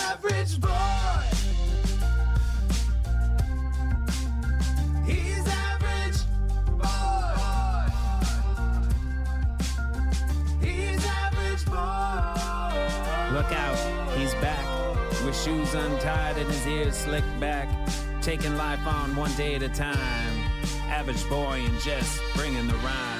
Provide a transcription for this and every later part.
average boy. He's average boy. He's average boy. Look out, he's back. With shoes untied and his ears slicked back. Taking life on one day at a time. Average boy and Jess bringing the rhyme.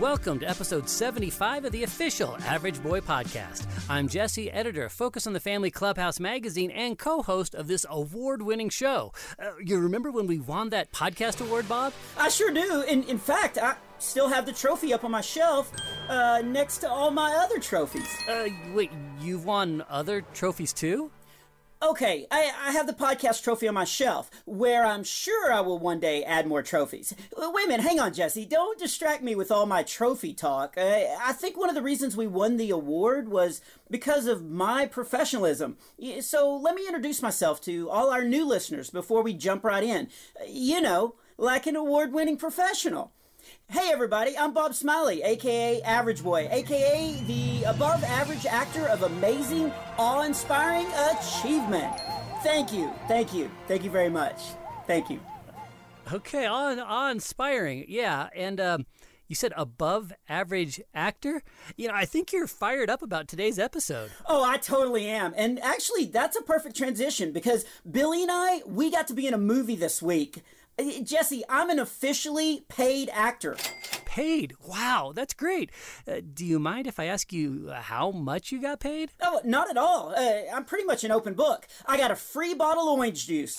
Welcome to episode 75 of the official Average Boy Podcast. I'm Jesse, editor of Focus on the Family Clubhouse magazine and co host of this award winning show. Uh, you remember when we won that podcast award, Bob? I sure do. In, in fact, I still have the trophy up on my shelf uh, next to all my other trophies. Uh, wait, you've won other trophies too? Okay, I, I have the podcast trophy on my shelf, where I'm sure I will one day add more trophies. Uh, Wait a minute, hang on, Jesse. Don't distract me with all my trophy talk. Uh, I think one of the reasons we won the award was because of my professionalism. So let me introduce myself to all our new listeners before we jump right in. Uh, You know, like an award winning professional. Hey everybody, I'm Bob Smiley, aka Average Boy, aka the above average actor of amazing, awe inspiring achievement. Thank you, thank you, thank you very much. Thank you. Okay, awe, awe inspiring. Yeah, and um, you said above average actor? You know, I think you're fired up about today's episode. Oh, I totally am. And actually, that's a perfect transition because Billy and I, we got to be in a movie this week. Uh, Jesse, I'm an officially paid actor. Paid? Wow, that's great. Uh, do you mind if I ask you uh, how much you got paid? Oh, not at all. Uh, I'm pretty much an open book. I got a free bottle of orange juice.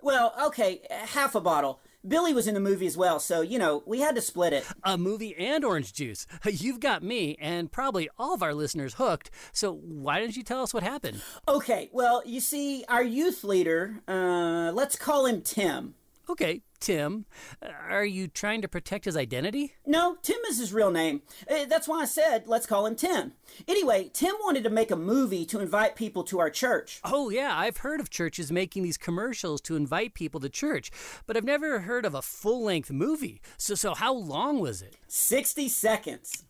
Well, okay, half a bottle. Billy was in the movie as well, so, you know, we had to split it. A movie and orange juice. You've got me and probably all of our listeners hooked. So why don't you tell us what happened? Okay, well, you see, our youth leader, uh, let's call him Tim. Okay, Tim, uh, are you trying to protect his identity? No, Tim is his real name. Uh, that's why I said let's call him Tim. Anyway, Tim wanted to make a movie to invite people to our church. Oh, yeah, I've heard of churches making these commercials to invite people to church, but I've never heard of a full length movie. So, so how long was it? 60 seconds.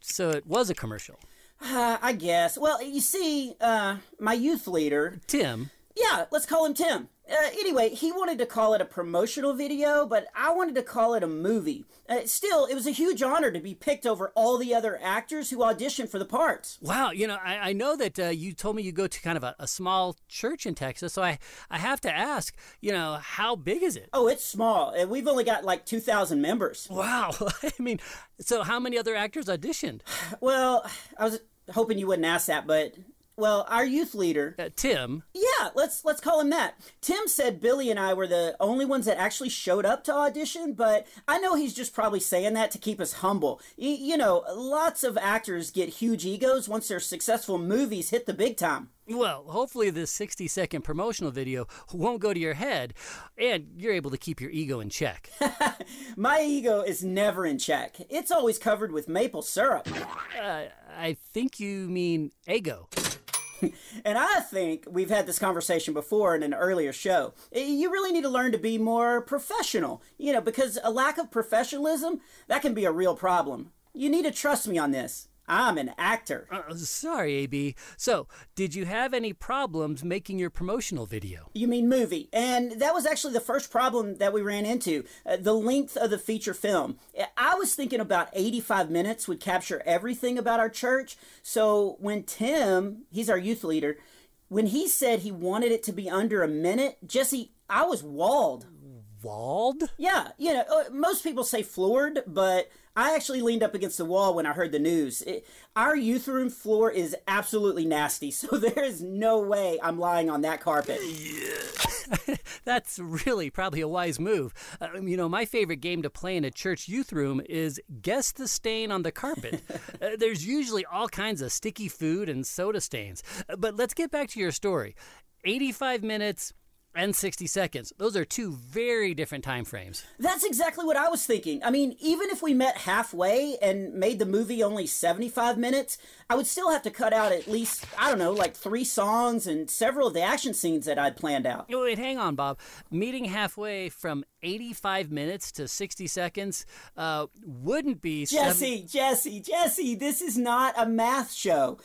So it was a commercial. Uh, I guess. Well, you see, uh, my youth leader, Tim, yeah, let's call him Tim. Uh, anyway, he wanted to call it a promotional video, but I wanted to call it a movie. Uh, still, it was a huge honor to be picked over all the other actors who auditioned for the parts. Wow, you know, I, I know that uh, you told me you go to kind of a, a small church in Texas, so I, I have to ask, you know, how big is it? Oh, it's small. We've only got like 2,000 members. Wow, I mean, so how many other actors auditioned? Well, I was hoping you wouldn't ask that, but well, our youth leader, Uh, Tim, yeah, let's let's call him that. Tim said Billy and I were the only ones that actually showed up to audition, but I know he's just probably saying that to keep us humble. Y- you know, lots of actors get huge egos once their successful movies hit the big time. Well, hopefully this 60 second promotional video won't go to your head and you're able to keep your ego in check. My ego is never in check. It's always covered with maple syrup. uh, I think you mean ego. And I think we've had this conversation before in an earlier show. You really need to learn to be more professional, you know, because a lack of professionalism, that can be a real problem. You need to trust me on this. I'm an actor. Uh, sorry, AB. So, did you have any problems making your promotional video? You mean movie. And that was actually the first problem that we ran into uh, the length of the feature film. I was thinking about 85 minutes would capture everything about our church. So when Tim, he's our youth leader, when he said he wanted it to be under a minute, Jesse, I was walled. Walled? Yeah, you know, uh, most people say floored, but I actually leaned up against the wall when I heard the news. It, our youth room floor is absolutely nasty, so there is no way I'm lying on that carpet. That's really probably a wise move. Uh, you know, my favorite game to play in a church youth room is guess the stain on the carpet. uh, there's usually all kinds of sticky food and soda stains. Uh, but let's get back to your story. 85 minutes and 60 seconds. Those are two very different time frames. That's exactly what I was thinking. I mean, even if we met halfway and made the movie only 75 minutes, I would still have to cut out at least, I don't know, like three songs and several of the action scenes that I'd planned out. Wait, hang on, Bob. Meeting halfway from 85 minutes to 60 seconds uh, wouldn't be. seven- Jesse, Jesse, Jesse, this is not a math show.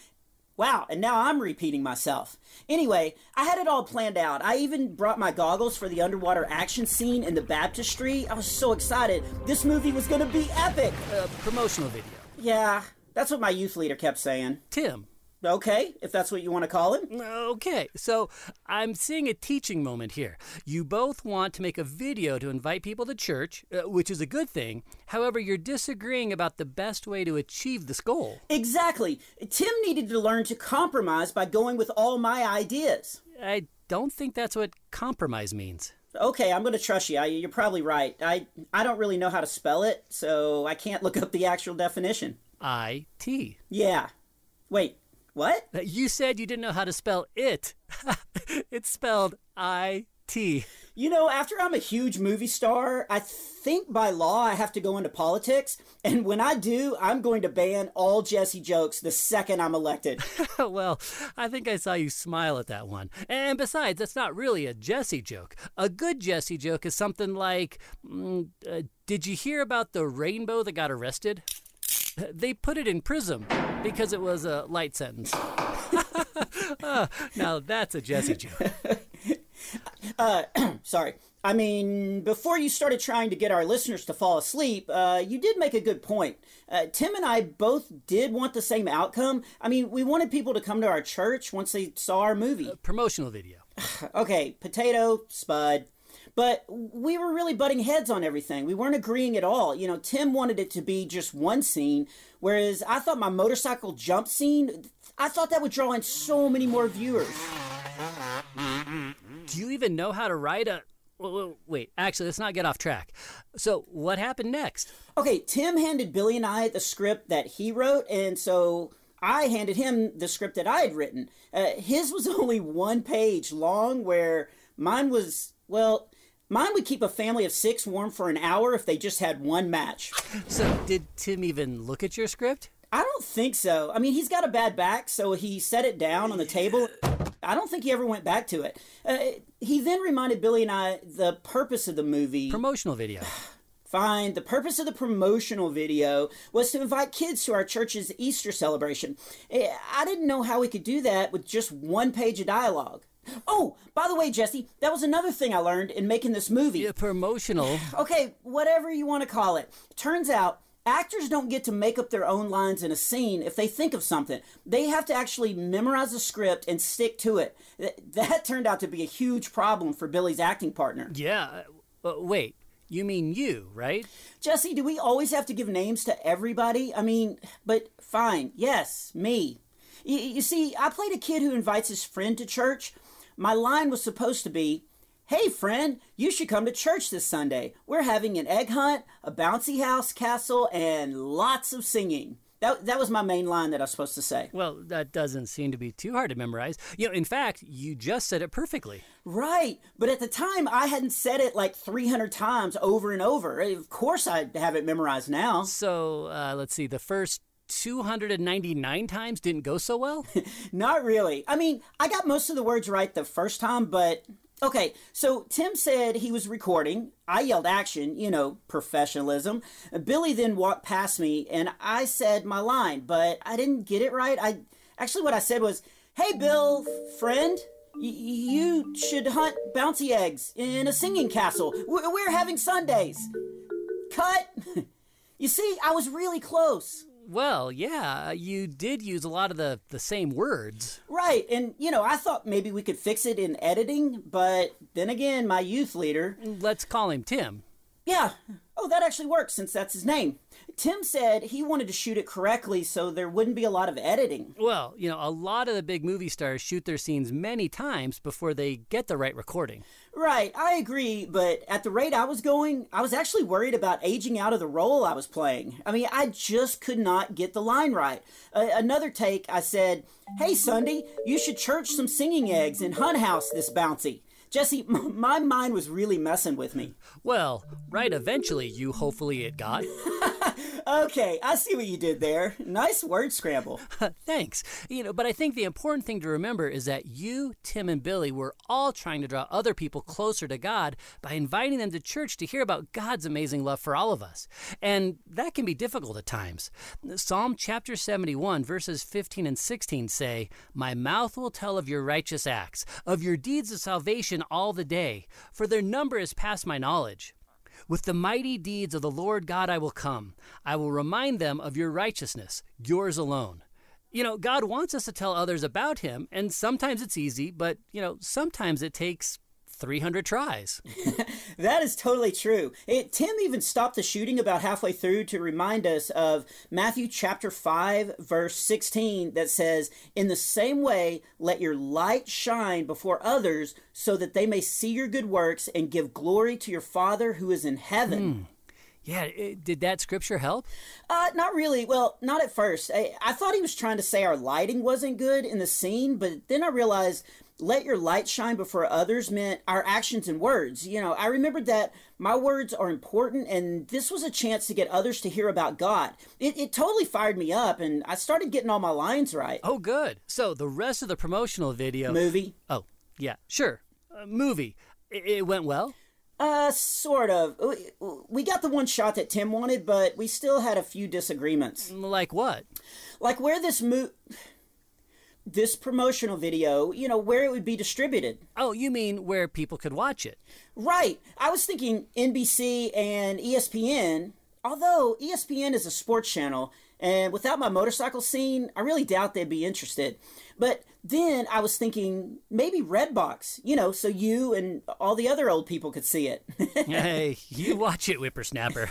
Wow, and now I'm repeating myself. Anyway, I had it all planned out. I even brought my goggles for the underwater action scene in the baptistry. I was so excited. This movie was gonna be epic. Uh, promotional video. Yeah, that's what my youth leader kept saying. Tim. Okay, if that's what you want to call it. Okay, so I'm seeing a teaching moment here. You both want to make a video to invite people to church, uh, which is a good thing. However, you're disagreeing about the best way to achieve this goal. Exactly. Tim needed to learn to compromise by going with all my ideas. I don't think that's what compromise means. Okay, I'm going to trust you. I, you're probably right. I I don't really know how to spell it, so I can't look up the actual definition. I T. Yeah. Wait, what? You said you didn't know how to spell it. it's spelled I T. You know, after I'm a huge movie star, I think by law I have to go into politics, and when I do, I'm going to ban all Jesse jokes the second I'm elected. well, I think I saw you smile at that one. And besides, that's not really a Jesse joke. A good Jesse joke is something like mm, uh, Did you hear about the rainbow that got arrested? They put it in prism because it was a light sentence. Uh, now that's a Jesse joke. Sorry. I mean, before you started trying to get our listeners to fall asleep, uh, you did make a good point. Uh, Tim and I both did want the same outcome. I mean, we wanted people to come to our church once they saw our movie. Promotional video. Okay, potato, spud. But we were really butting heads on everything. We weren't agreeing at all. You know, Tim wanted it to be just one scene, whereas I thought my motorcycle jump scene, I thought that would draw in so many more viewers. Do you even know how to write a. Wait, actually, let's not get off track. So, what happened next? Okay, Tim handed Billy and I the script that he wrote, and so I handed him the script that I had written. Uh, his was only one page long, where mine was, well, mine would keep a family of six warm for an hour if they just had one match. So, did Tim even look at your script? I don't think so. I mean, he's got a bad back, so he set it down on the table. I don't think he ever went back to it. Uh, he then reminded Billy and I the purpose of the movie. Promotional video. Fine. The purpose of the promotional video was to invite kids to our church's Easter celebration. Eh, I didn't know how we could do that with just one page of dialogue. Oh, by the way, Jesse, that was another thing I learned in making this movie. Yeah, promotional. Okay, whatever you want to call it. Turns out, actors don't get to make up their own lines in a scene if they think of something. They have to actually memorize a script and stick to it. Th- That turned out to be a huge problem for Billy's acting partner. Yeah. Uh, wait, you mean you, right? Jesse, do we always have to give names to everybody? I mean, but fine, yes, me. You see, I played a kid who invites his friend to church. My line was supposed to be, Hey, friend, you should come to church this Sunday. We're having an egg hunt, a bouncy house castle, and lots of singing. That, that was my main line that I was supposed to say. Well, that doesn't seem to be too hard to memorize. You know, in fact, you just said it perfectly. Right, but at the time I hadn't said it like 300 times over and over. Of course I have it memorized now. So, uh, let's see, the first 299 times didn't go so well? Not really. I mean, I got most of the words right the first time, but okay. So Tim said he was recording. I yelled action, you know, professionalism. Billy then walked past me and I said my line, but I didn't get it right. I actually what I said was, "Hey Bill, friend, you should hunt bouncy eggs in a singing castle. We're having Sundays." Cut. You see, I was really close. Well, yeah, uh, you did use a lot of the, the same words. Right, and you know, I thought maybe we could fix it in editing, but then again, my youth leader, Let's call him Tim. Yeah, oh, that actually works since that's his name. Tim said he wanted to shoot it correctly so there wouldn't be a lot of editing. Well, you know, a lot of the big movie stars shoot their scenes many times before they get the right recording. Right, I agree, but at the rate I was going, I was actually worried about aging out of the role I was playing. I mean, I just could not get the line right. Uh, another take, I said, Hey, Sunday, you should church some singing eggs in Hunt House this bouncy. Jesse, m- my mind was really messing with me. Well, right eventually, you hopefully it got. Okay, I see what you did there. Nice word scramble. Thanks. You know, but I think the important thing to remember is that you, Tim, and Billy were all trying to draw other people closer to God by inviting them to church to hear about God's amazing love for all of us. And that can be difficult at times. Psalm chapter 71, verses 15 and 16 say, My mouth will tell of your righteous acts, of your deeds of salvation all the day, for their number is past my knowledge. With the mighty deeds of the Lord God I will come. I will remind them of your righteousness, yours alone. You know, God wants us to tell others about Him, and sometimes it's easy, but, you know, sometimes it takes 300 tries. That is totally true. It, Tim even stopped the shooting about halfway through to remind us of Matthew chapter 5, verse 16, that says, In the same way, let your light shine before others so that they may see your good works and give glory to your Father who is in heaven. Yeah, it, did that scripture help? Uh, not really. Well, not at first. I, I thought he was trying to say our lighting wasn't good in the scene, but then I realized let your light shine before others meant our actions and words. You know, I remembered that my words are important, and this was a chance to get others to hear about God. It, it totally fired me up, and I started getting all my lines right. Oh, good. So the rest of the promotional video. Movie? Oh, yeah, sure. Uh, movie. It, it went well? Uh, sort of. We- got the one shot that Tim wanted, but we still had a few disagreements. Like what? Like where this mo- this promotional video, you know, where it would be distributed. Oh, you mean where people could watch it? Right. I was thinking NBC and ESPN, although ESPN is a sports channel, and without my motorcycle scene, I really doubt they'd be interested. But then I was thinking maybe Redbox, you know, so you and all the other old people could see it. hey, you watch it, whippersnapper.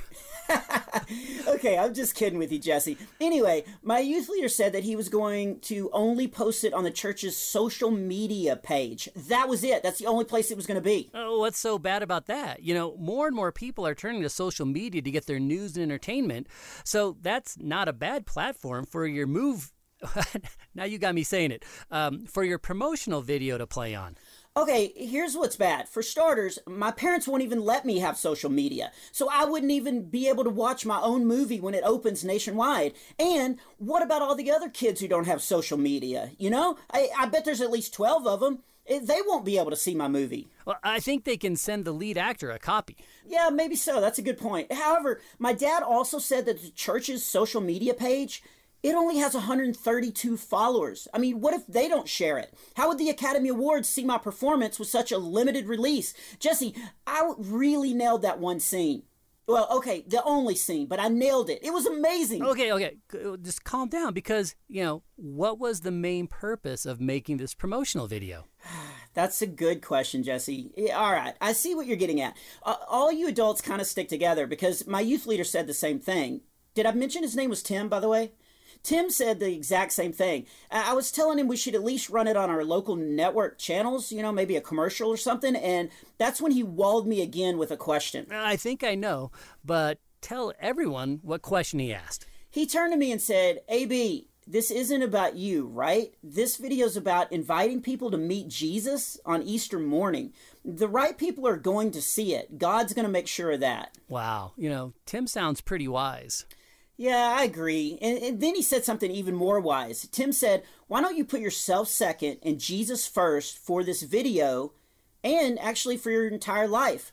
okay, I'm just kidding with you, Jesse. Anyway, my youth leader said that he was going to only post it on the church's social media page. That was it. That's the only place it was going to be. Oh, what's so bad about that? You know, more and more people are turning to social media to get their news and entertainment. So that's not a bad platform for your move. now you got me saying it. Um, for your promotional video to play on. Okay, here's what's bad. For starters, my parents won't even let me have social media, so I wouldn't even be able to watch my own movie when it opens nationwide. And what about all the other kids who don't have social media? You know, I, I bet there's at least 12 of them. Eh, They won't be able to see my movie. Well, I think they can send the lead actor a copy. Yeah, maybe so. That's a good point. However, my dad also said that the church's social media page it only has 132 followers. I mean, what if they don't share it? How would the Academy Awards see my performance with such a limited release? Jesse, I really nailed that one scene. Well, okay, the only scene, but I nailed it. It was amazing. Okay, okay, just calm down because, you know, what was the main purpose of making this promotional video? That's a good question, Jesse. Yeah, All right, I see what you're getting at. Uh, all you adults kind of stick together because my youth leader said the same thing. Did I mention his name was Tim, by the way? Tim said the exact same thing. I was telling him we should at least run it on our local network channels, you know, maybe a commercial or something, and that's when he walled me again with a question. I think I know, but tell everyone what question he asked. He turned to me and said, AB, this isn't about you, right? This video is about inviting people to meet Jesus on Easter morning. The right people are going to see it. God's going to make sure of that. Wow, you know, Tim sounds pretty wise. Yeah, I agree. And, and then he said something even more wise. Tim said, Why don't you put yourself second and Jesus first for this video and actually for your entire life?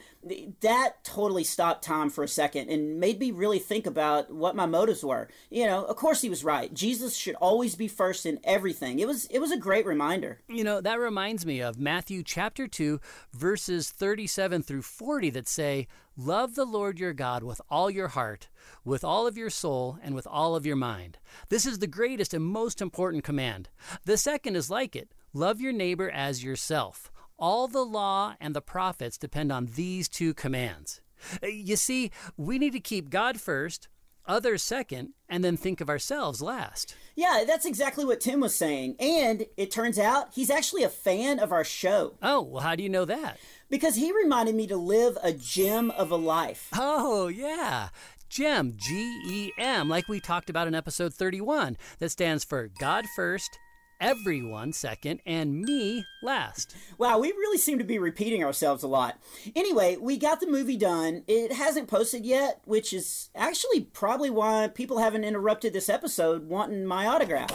That totally stopped Tom for a second and made me really think about what my motives were. You know, of course he was right. Jesus should always be first in everything. It was it was a great reminder. You know, that reminds me of Matthew chapter 2, verses 37 through 40 that say, Love the Lord your God with all your heart, with all of your soul, and with all of your mind. This is the greatest and most important command. The second is like it love your neighbor as yourself. All the law and the prophets depend on these two commands. Uh, You see, we need to keep God first, others second, and then think of ourselves last. Yeah, that's exactly what Tim was saying. And it turns out he's actually a fan of our show Oh, well, how do you know that? because he reminded me to live a gem of a life. Oh, yeah. GEM, G E M, like we talked about in episode 31, that stands for God first, everyone second, and me last. Wow, we really seem to be repeating ourselves a lot. Anyway, we got the movie done. It hasn't posted yet, which is actually probably why people haven't interrupted this episode wanting my autograph.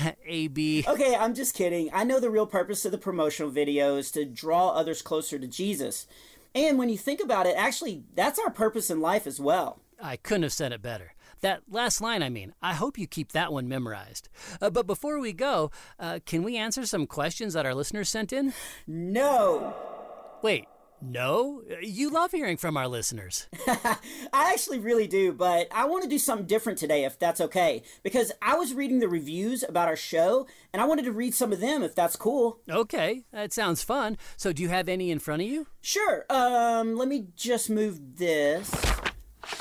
AB. Okay, I'm just kidding. I know the real purpose of the promotional video is to draw others closer to Jesus. And when you think about it, actually, that's our purpose in life as well. I couldn't have said it better. That last line, I mean, I hope you keep that one memorized. Uh, but before we go, uh, can we answer some questions that our listeners sent in? No! Wait, no? You love hearing from our listeners. I actually really do, but I want to do something different today if that's okay. Because I was reading the reviews about our show, and I wanted to read some of them if that's cool. Okay, that sounds fun. So, do you have any in front of you? Sure, um, let me just move this.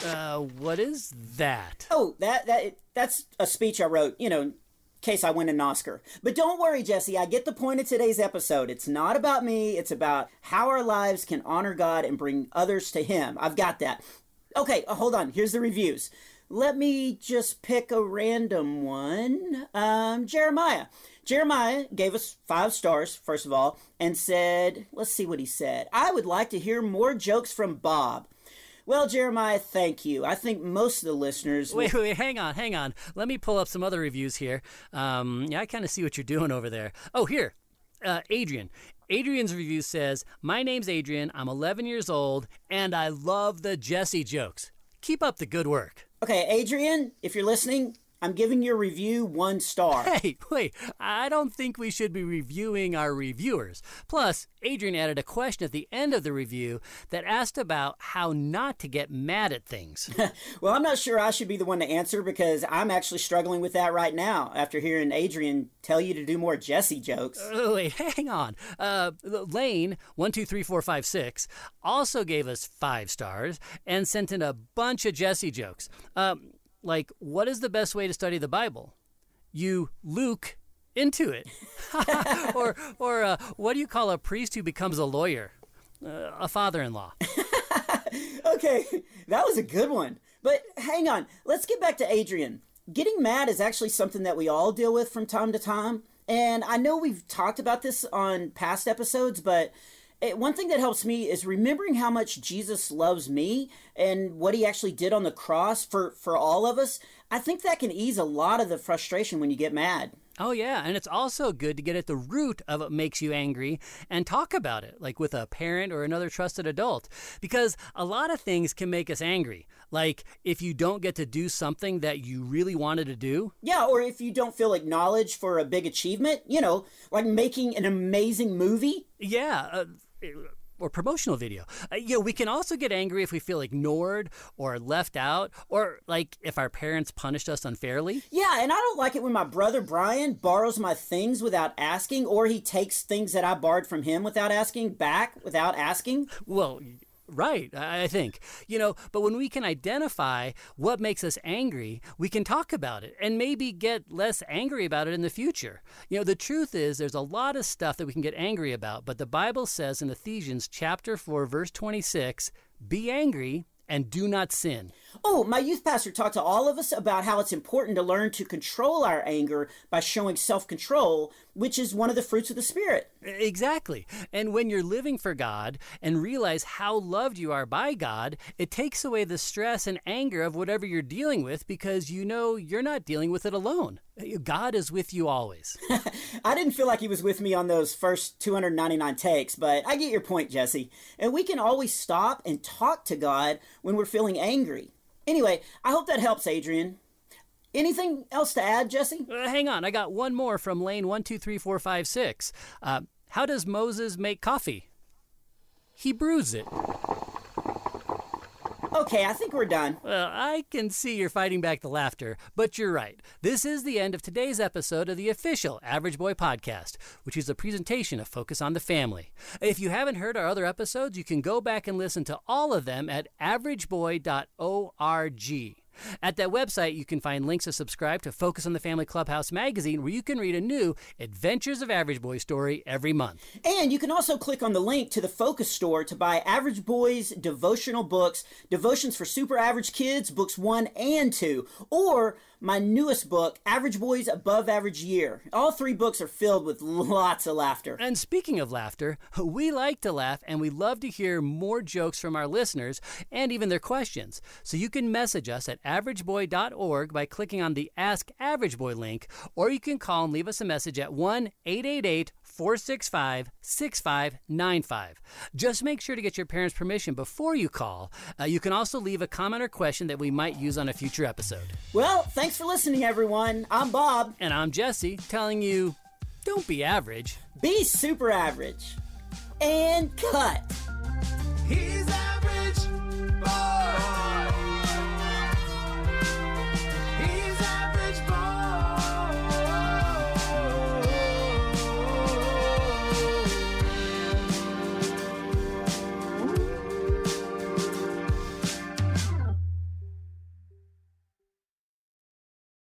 Uh, what is that? Oh, that that that's a speech I wrote, you know, case I win an Oscar. But don't worry, Jesse, I get the point of today's episode. It's not about me, it's about how our lives can honor God and bring others to him. I've got that. Okay, uh, hold on. Here's the reviews. Let me just pick a random one. Um, Jeremiah. Jeremiah gave us five stars, first of all, and said, let's see what he said. I would like to hear more jokes from Bob. Well, Jeremiah, thank you. I think most of the listeners. will- Wait, wait, hang on, hang on. Let me pull up some other reviews here. Um, yeah, I kind of see what you're doing over there. Oh, here, uh, Adrian. Adrian's review says, My name's Adrian. I'm 11 years old, and I love the Jesse jokes. Keep up the good work. Okay, Adrian, if you're listening, I'm giving your review one star. Hey, wait, I don't think we should be reviewing our reviewers. Plus, Adrian added a question at the end of the review that asked about how not to get mad at things. Well, I'm not sure I should be the one to answer because I'm actually struggling with that right now after hearing Adrian tell you to do more Jesse jokes. Oh, wait, hang on. Uh, Lane, one, two, three, four, five, six, also gave us five stars and sent in a bunch of Jesse jokes. Um, like, what is the best way to study the Bible? You Luke into it. or, or uh, what do you call a priest who becomes a lawyer? Uh, a father-in-law. Okay, that was a good one. But hang on, let's get back to Adrian. Getting mad is actually something that we all deal with from time to time. And I know we've talked about this on past episodes, but it, one thing that helps me is remembering how much Jesus loves me and what he actually did on the cross for, for all of us. I think that can ease a lot of the frustration when you get mad. Oh, yeah. And it's also good to get at the root of what makes you angry and talk about it, like with a parent or another trusted adult. Because a lot of things can make us angry. Like if you don't get to do something that you really wanted to do. Yeah, or if you don't feel acknowledged for a big achievement, you know, like making an amazing movie. Yeah. Uh, or promotional video. Uh, you know, we can also get angry if we feel ignored or left out, or like if our parents punished us unfairly. Yeah, and I don't like it when my brother Brian borrows my things without asking, or he takes things that I borrowed from him without asking back without asking. Well, right, I think. You know, but when we can identify what makes us angry, we can talk about it and maybe get less angry about it in the future. You know, the truth is there's a lot of stuff that we can get angry about, but the Bible says in Ephesians chapter 4 verse 26, be angry and do not sin. Oh, my youth pastor talked to all of us about how it's important to learn to control our anger by showing self control, which is one of the fruits of the Spirit. Exactly. And when you're living for God and realize how loved you are by God, it takes away the stress and anger of whatever you're dealing with because you know you're not dealing with it alone. God is with you always. I didn't feel like he was with me on those first 299 takes, but I get your point, Jesse. And we can always stop and talk to God when we're feeling angry. Anyway, I hope that helps, Adrian. Anything else to add, Jesse? Uh, hang on, I got one more from lane one, two, three, four, five, six. Uh, how does Moses make coffee? He brews it. Okay, I think we're done. Well, I can see you're fighting back the laughter, but you're right. This is the end of today's episode of the official Average Boy Podcast, which is a presentation of Focus on the Family. If you haven't heard our other episodes, you can go back and listen to all of them at averageboy.org. At that website, you can find links to subscribe to Focus on the Family Clubhouse magazine, where you can read a new Adventures of Average Boy story every month. And you can also click on the link to the Focus store to buy Average Boys devotional books, Devotions for Super Average Kids, books one and two, or my newest book, Average Boys Above Average Year. All three books are filled with lots of laughter. And speaking of laughter, we like to laugh and we love to hear more jokes from our listeners and even their questions. So you can message us at averageboy.org by clicking on the Ask Average Boy link, or you can call and leave us a message at 1 888 465 6595. Just make sure to get your parents' permission before you call. Uh, you can also leave a comment or question that we might use on a future episode. Well, thanks for listening, everyone. I'm Bob. And I'm Jesse telling you don't be average. Be super average. And cut.